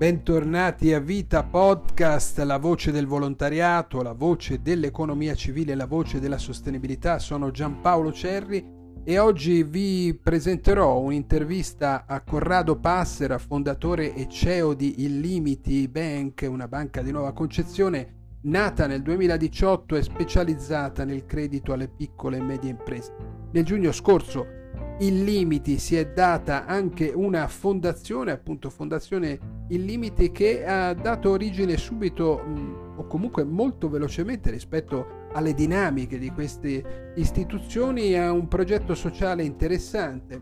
Bentornati a Vita Podcast, la voce del volontariato, la voce dell'economia civile, la voce della sostenibilità. Sono Giampaolo Cerri e oggi vi presenterò un'intervista a Corrado Passera, fondatore e CEO di Illimiti Bank, una banca di nuova concezione nata nel 2018 e specializzata nel credito alle piccole e medie imprese. Nel giugno scorso Illimiti si è data anche una fondazione, appunto Fondazione Illimiti, che ha dato origine subito mh, o comunque molto velocemente rispetto alle dinamiche di queste istituzioni a un progetto sociale interessante,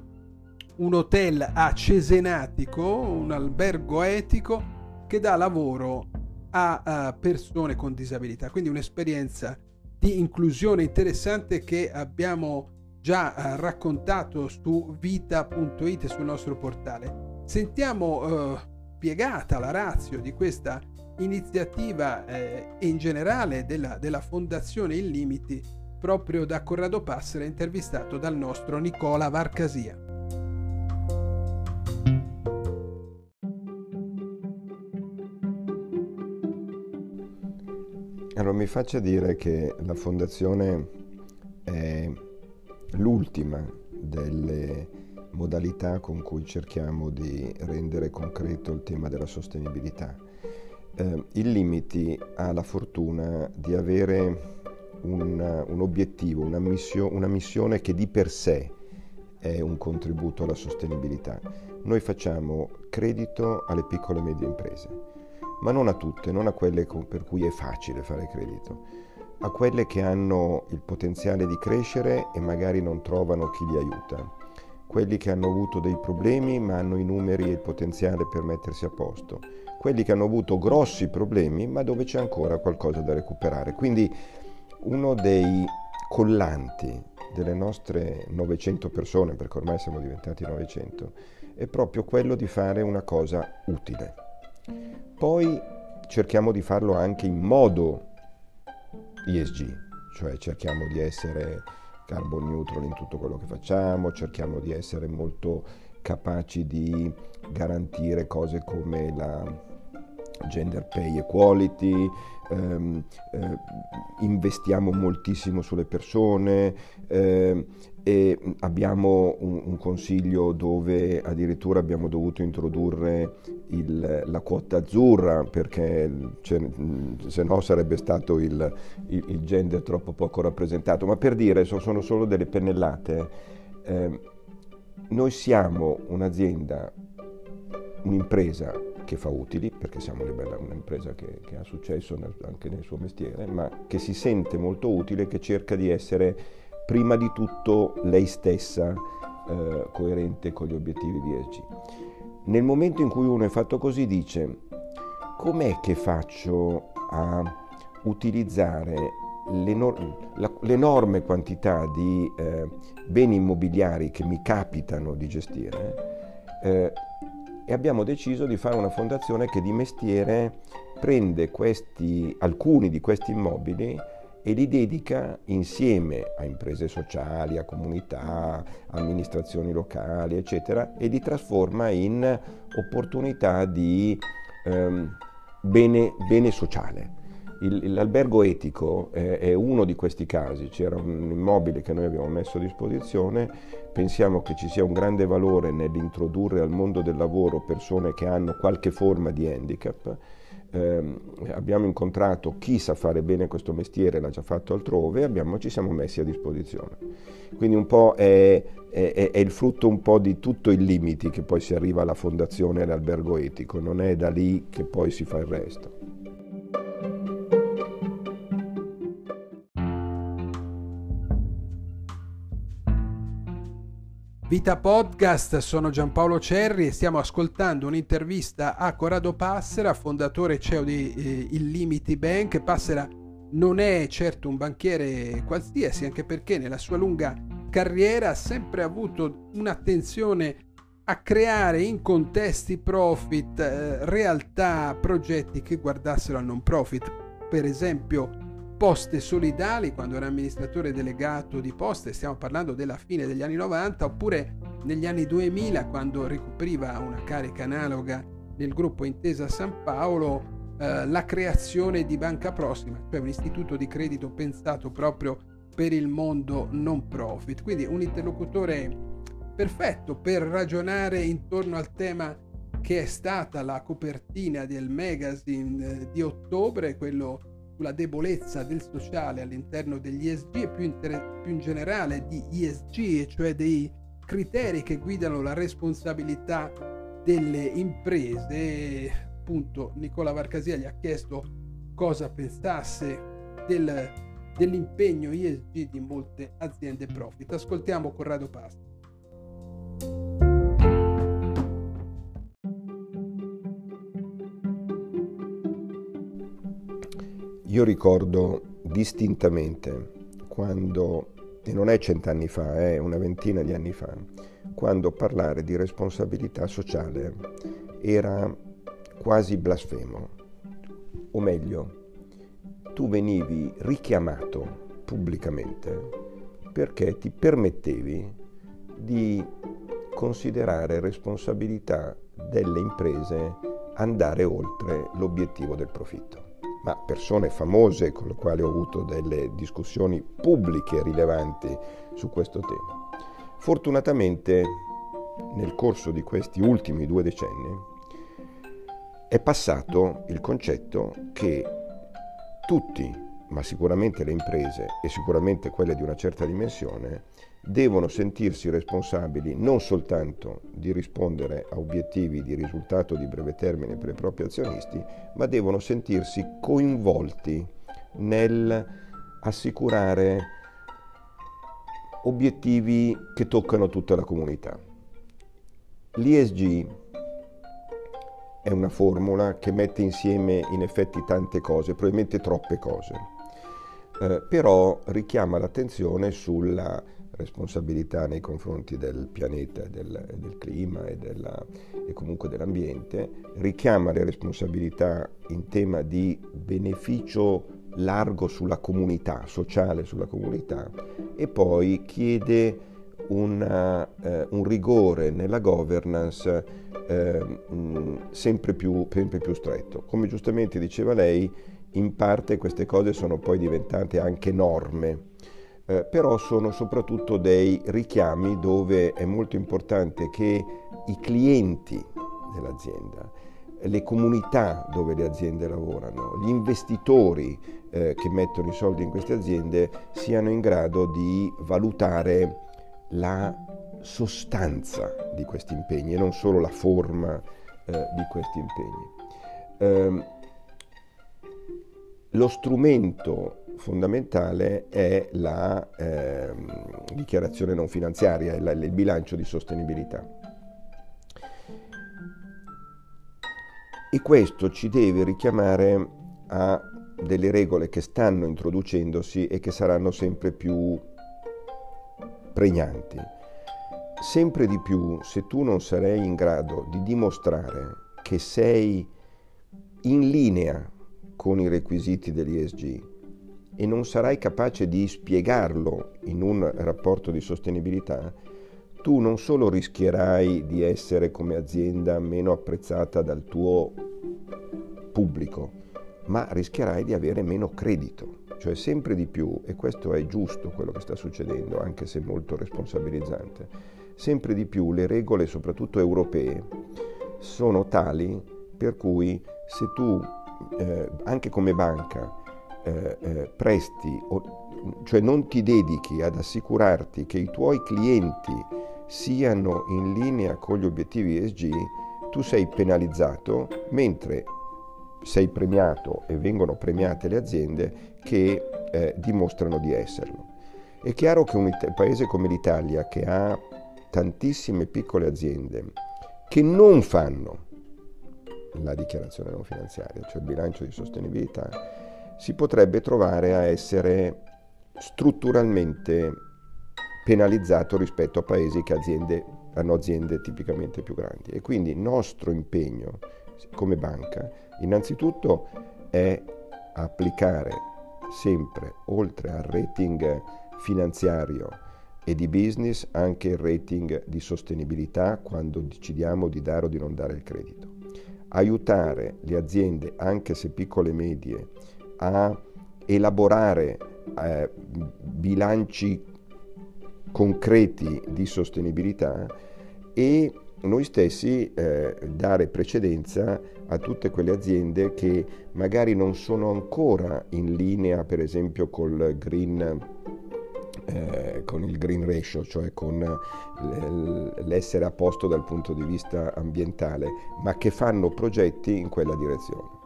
un hotel a Cesenatico, un albergo etico che dà lavoro a, a persone con disabilità, quindi un'esperienza di inclusione interessante che abbiamo già eh, raccontato su vita.it sul nostro portale. Sentiamo eh, spiegata la razio di questa iniziativa eh, e in generale della, della Fondazione Illimiti proprio da Corrado Passera intervistato dal nostro Nicola Varcasia. Allora mi faccia dire che la Fondazione è l'ultima delle modalità con cui cerchiamo di rendere concreto il tema della sostenibilità. Eh, il Limiti ha la fortuna di avere un, un obiettivo, una, missio, una missione che di per sé è un contributo alla sostenibilità. Noi facciamo credito alle piccole e medie imprese, ma non a tutte, non a quelle per cui è facile fare credito a quelle che hanno il potenziale di crescere e magari non trovano chi li aiuta, quelli che hanno avuto dei problemi ma hanno i numeri e il potenziale per mettersi a posto, quelli che hanno avuto grossi problemi ma dove c'è ancora qualcosa da recuperare. Quindi uno dei collanti delle nostre 900 persone, perché ormai siamo diventati 900, è proprio quello di fare una cosa utile. Poi cerchiamo di farlo anche in modo ESG, cioè cerchiamo di essere carbon neutral in tutto quello che facciamo, cerchiamo di essere molto capaci di garantire cose come la gender pay equality, ehm, eh, investiamo moltissimo sulle persone eh, e abbiamo un, un, consiglio dove addirittura abbiamo dovuto introdurre il, la quota azzurra perché se no sarebbe stato il, il, il, gender troppo poco rappresentato. Ma per dire, sono solo delle pennellate, eh, noi siamo un'azienda, un'impresa che fa utili, perché siamo un'impresa che, che ha successo nel, anche nel suo mestiere, ma che si sente molto utile, che cerca di essere prima di tutto lei stessa eh, coerente con gli obiettivi di ESG. Nel momento in cui uno è fatto così dice com'è che faccio a utilizzare l'enor- l'enorme quantità di eh, beni immobiliari che mi capitano di gestire eh, e abbiamo deciso di fare una fondazione che di mestiere prende questi, alcuni di questi immobili e li dedica insieme a imprese sociali, a comunità, amministrazioni locali, eccetera, e li trasforma in opportunità di ehm, bene, bene sociale. Il, l'albergo etico è, è, uno di questi casi, c'era un immobile che noi abbiamo messo a disposizione, pensiamo che ci sia un grande valore nell'introdurre al mondo del lavoro persone che hanno qualche forma di handicap. Eh, abbiamo incontrato chi sa fare bene questo mestiere, l'ha già fatto altrove, abbiamo, ci siamo messi a disposizione. Quindi un po' è, è, è, il frutto un po' di tutto il limiti che poi si arriva alla fondazione dell'albergo etico, non è da lì che poi si fa il resto. Vita Podcast, sono Giampaolo Cerri e stiamo ascoltando un'intervista a Corrado Passera, fondatore CEO di eh, Illimiti Bank. Passera non è certo un banchiere qualsiasi, anche perché nella sua lunga carriera ha sempre avuto un'attenzione a creare in contesti profit eh, realtà, progetti che guardassero al non profit. Per esempio, Poste Solidali quando era amministratore delegato di Poste, stiamo parlando della fine degli anni 90, oppure negli anni 2000 quando ricopriva una carica analoga nel gruppo Intesa San Paolo eh, la creazione di Banca Prossima, cioè un istituto di credito pensato proprio per il mondo non profit, quindi un interlocutore perfetto per ragionare intorno al tema che è stata la copertina del magazine eh, di ottobre, quello sulla debolezza del sociale all'interno degli ESG e più, inter- più in generale di ESG, cioè dei criteri che guidano la responsabilità delle imprese. Appunto, Nicola Varcasia gli ha chiesto cosa pensasse del, dell'impegno ESG di molte aziende profit. Ascoltiamo Corrado Pasta. Io ricordo distintamente quando, e non è cent'anni fa, è una ventina di anni fa, quando parlare di responsabilità sociale era quasi blasfemo. O meglio, tu venivi richiamato pubblicamente perché ti permettevi di considerare responsabilità delle imprese andare oltre l'obiettivo del profitto ma persone famose con le quali ho avuto delle discussioni pubbliche rilevanti su questo tema. Fortunatamente nel corso di questi ultimi due decenni è passato il concetto che tutti, ma sicuramente le imprese e sicuramente quelle di una certa dimensione, devono sentirsi responsabili non soltanto di rispondere a obiettivi di risultato di breve termine per i propri azionisti, ma devono sentirsi coinvolti nel assicurare obiettivi che toccano tutta la comunità. L'ISG è una formula che mette insieme in effetti tante cose, probabilmente troppe cose, eh, però richiama l'attenzione sulla responsabilità nei confronti del pianeta, del, del clima e, della, e, comunque dell'ambiente, richiama le responsabilità in tema di beneficio largo sulla comunità, sociale sulla comunità e poi chiede una, eh, un rigore nella governance eh, mh, sempre, più, sempre più stretto. Come giustamente diceva lei, in parte queste cose sono poi diventate anche norme eh, però sono soprattutto dei richiami dove è molto importante che i clienti dell'azienda, le comunità dove le aziende lavorano, gli investitori eh, che mettono i soldi in queste aziende siano in grado di valutare la sostanza di questi impegni e non solo la forma eh, di questi impegni. Eh, lo strumento fondamentale è la eh, dichiarazione non finanziaria, il, il bilancio di sostenibilità. E questo ci deve richiamare a delle regole che stanno introducendosi e che saranno sempre più pregnanti. Sempre di più, se tu non sarai in grado di dimostrare che sei in linea con i requisiti dell'ISG, e non sarai capace di spiegarlo in un rapporto di sostenibilità, tu non solo rischierai di essere come azienda meno apprezzata dal tuo pubblico, ma rischierai di avere meno credito, cioè sempre di più, e questo è giusto quello che sta succedendo, anche se molto responsabilizzante, sempre di più le regole, soprattutto europee, sono tali per cui se tu, eh, anche come banca, eh, eh, presti, o, cioè non ti dedichi ad assicurarti che i tuoi clienti siano in linea con gli obiettivi ESG, tu sei penalizzato mentre sei premiato e vengono premiate le aziende che eh, dimostrano di esserlo. È chiaro che un paese come l'Italia, che ha tantissime piccole aziende che non fanno la dichiarazione non finanziaria, cioè il bilancio di sostenibilità, si potrebbe trovare a essere strutturalmente penalizzato rispetto a paesi che aziende, hanno aziende tipicamente più grandi. E quindi il nostro impegno come banca innanzitutto è applicare sempre, oltre al rating finanziario e di business, anche il rating di sostenibilità quando decidiamo di dare o di non dare il credito aiutare le aziende, anche se piccole e medie, a elaborare eh, bilanci concreti di sostenibilità e noi stessi eh, dare precedenza a tutte quelle aziende che magari non sono ancora in linea, per esempio, col green, eh, con il green ratio, cioè con l'essere a posto dal punto di vista ambientale, ma che fanno progetti in quella direzione.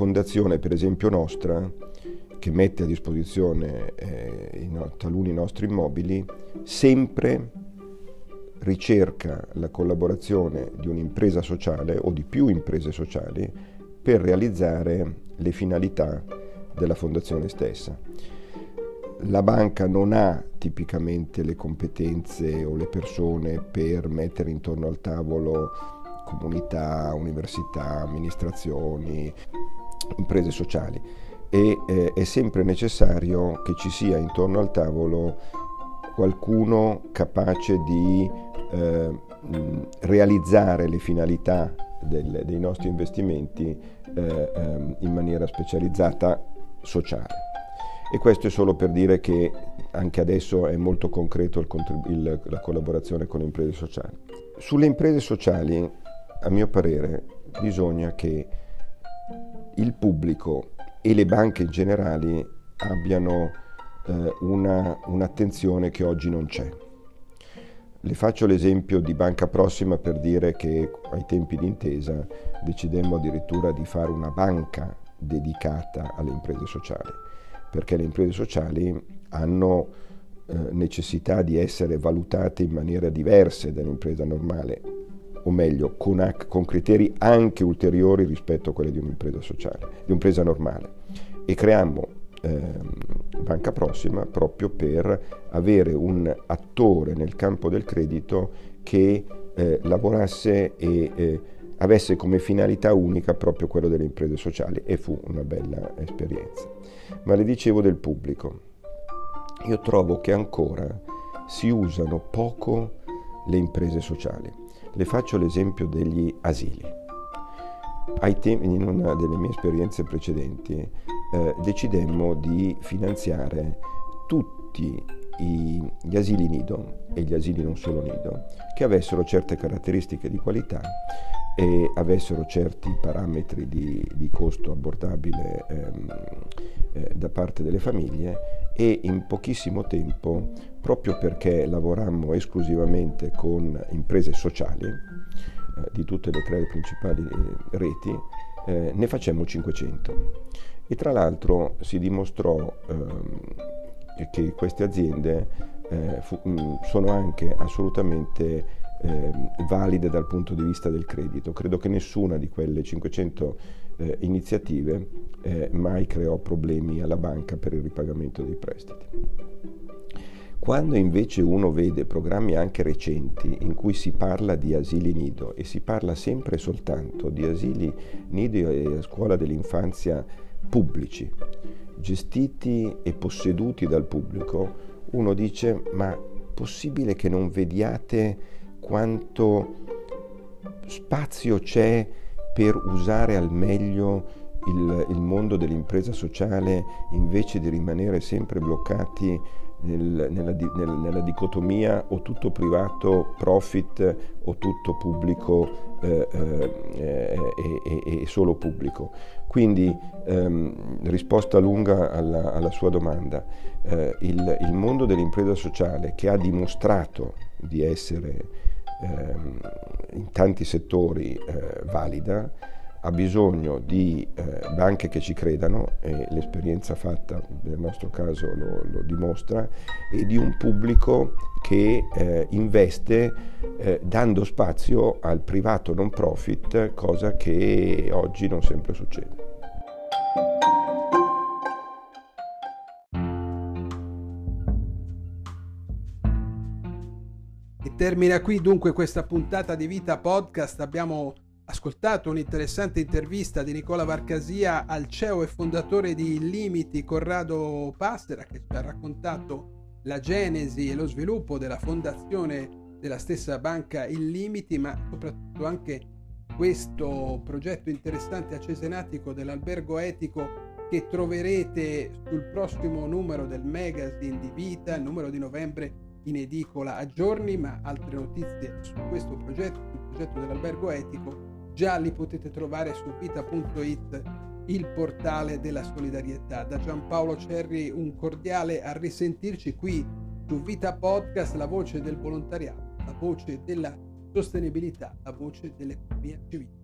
Fondazione, per esempio nostra, che mette a disposizione eh, no, taluni nostri immobili, sempre ricerca la collaborazione di un'impresa sociale o di più imprese sociali per realizzare le finalità della fondazione stessa. La banca non ha tipicamente le competenze o le persone per mettere intorno al tavolo comunità, università, amministrazioni, imprese sociali e eh, è sempre necessario che ci sia intorno al tavolo qualcuno capace di eh, realizzare le finalità del, dei nostri investimenti eh, ehm, in maniera specializzata sociale. E questo è solo per dire che anche adesso è molto concreto il, il, la collaborazione con le imprese sociali. Sulle imprese sociali, a mio parere, bisogna che il pubblico e le banche in generale abbiano eh, una, un'attenzione che oggi non c'è. Le faccio l'esempio di Banca Prossima per dire che ai tempi di intesa decidemmo addirittura di fare una banca dedicata alle imprese sociali, perché le imprese sociali hanno eh, necessità di essere valutate in maniera diversa dall'impresa normale, o meglio, con, con, criteri anche ulteriori rispetto a quelli di un'impresa sociale, di un'impresa normale. E creiamo eh, Banca Prossima proprio per avere un attore nel campo del credito che eh, lavorasse e eh, avesse come finalità unica proprio quello delle imprese sociali e fu una bella esperienza. Ma le dicevo del pubblico. Io trovo che ancora si usano poco le imprese sociali. Le faccio l'esempio degli asili. Ai tempi, in una delle mie esperienze precedenti, eh, decidemmo di finanziare tutti i, gli asili nido e gli asili non solo nido che avessero certe caratteristiche di qualità e avessero certi parametri di, di costo abbordabile ehm, eh, da parte delle famiglie e in pochissimo tempo, proprio perché lavorammo esclusivamente con imprese sociali eh, di tutte le tre principali eh, reti, eh, ne facemmo 500. E tra l'altro si dimostrò ehm, che queste aziende eh, fu, mh, sono anche assolutamente eh, valide dal punto di vista del credito. Credo che nessuna di quelle 500 eh, iniziative eh, mai creò problemi alla banca per il ripagamento dei prestiti. Quando invece uno vede programmi anche recenti in cui si parla di asili nido e si parla sempre e soltanto di asili nido e scuola dell'infanzia pubblici, gestiti e posseduti dal pubblico, uno dice ma possibile che non vediate quanto spazio c'è per usare al meglio il, il, mondo dell'impresa sociale invece di rimanere sempre bloccati nel, nella, nel, nella, dicotomia o tutto privato profit o tutto pubblico eh, eh, e, e, solo pubblico. Quindi ehm, risposta lunga alla, alla sua domanda, eh, il, il mondo dell'impresa sociale che ha dimostrato di essere ehm, in tanti settori eh, valida, ha bisogno di eh, banche che ci credano, e l'esperienza fatta nel nostro caso lo, lo dimostra, e di un pubblico che eh, investe eh, dando spazio al privato non profit, cosa che oggi non sempre succede. termina qui dunque questa puntata di Vita Podcast. Abbiamo ascoltato un'interessante intervista di Nicola Varcasia al CEO e fondatore di Limiti, Corrado Pastera, che ci ha raccontato la genesi e lo sviluppo della fondazione della stessa banca Illimiti, ma soprattutto anche questo progetto interessante a Cesenatico dell'albergo etico che troverete sul prossimo numero del magazine di Vita, il numero di novembre in edicola a giorni, ma altre notizie su questo progetto, sul progetto dell'albergo etico, già li potete trovare su vita.it, il portale della solidarietà. Da Giampaolo Cerri un cordiale a risentirci qui su Vita Podcast, la voce del volontariato, la voce della sostenibilità, la voce dell'economia civile.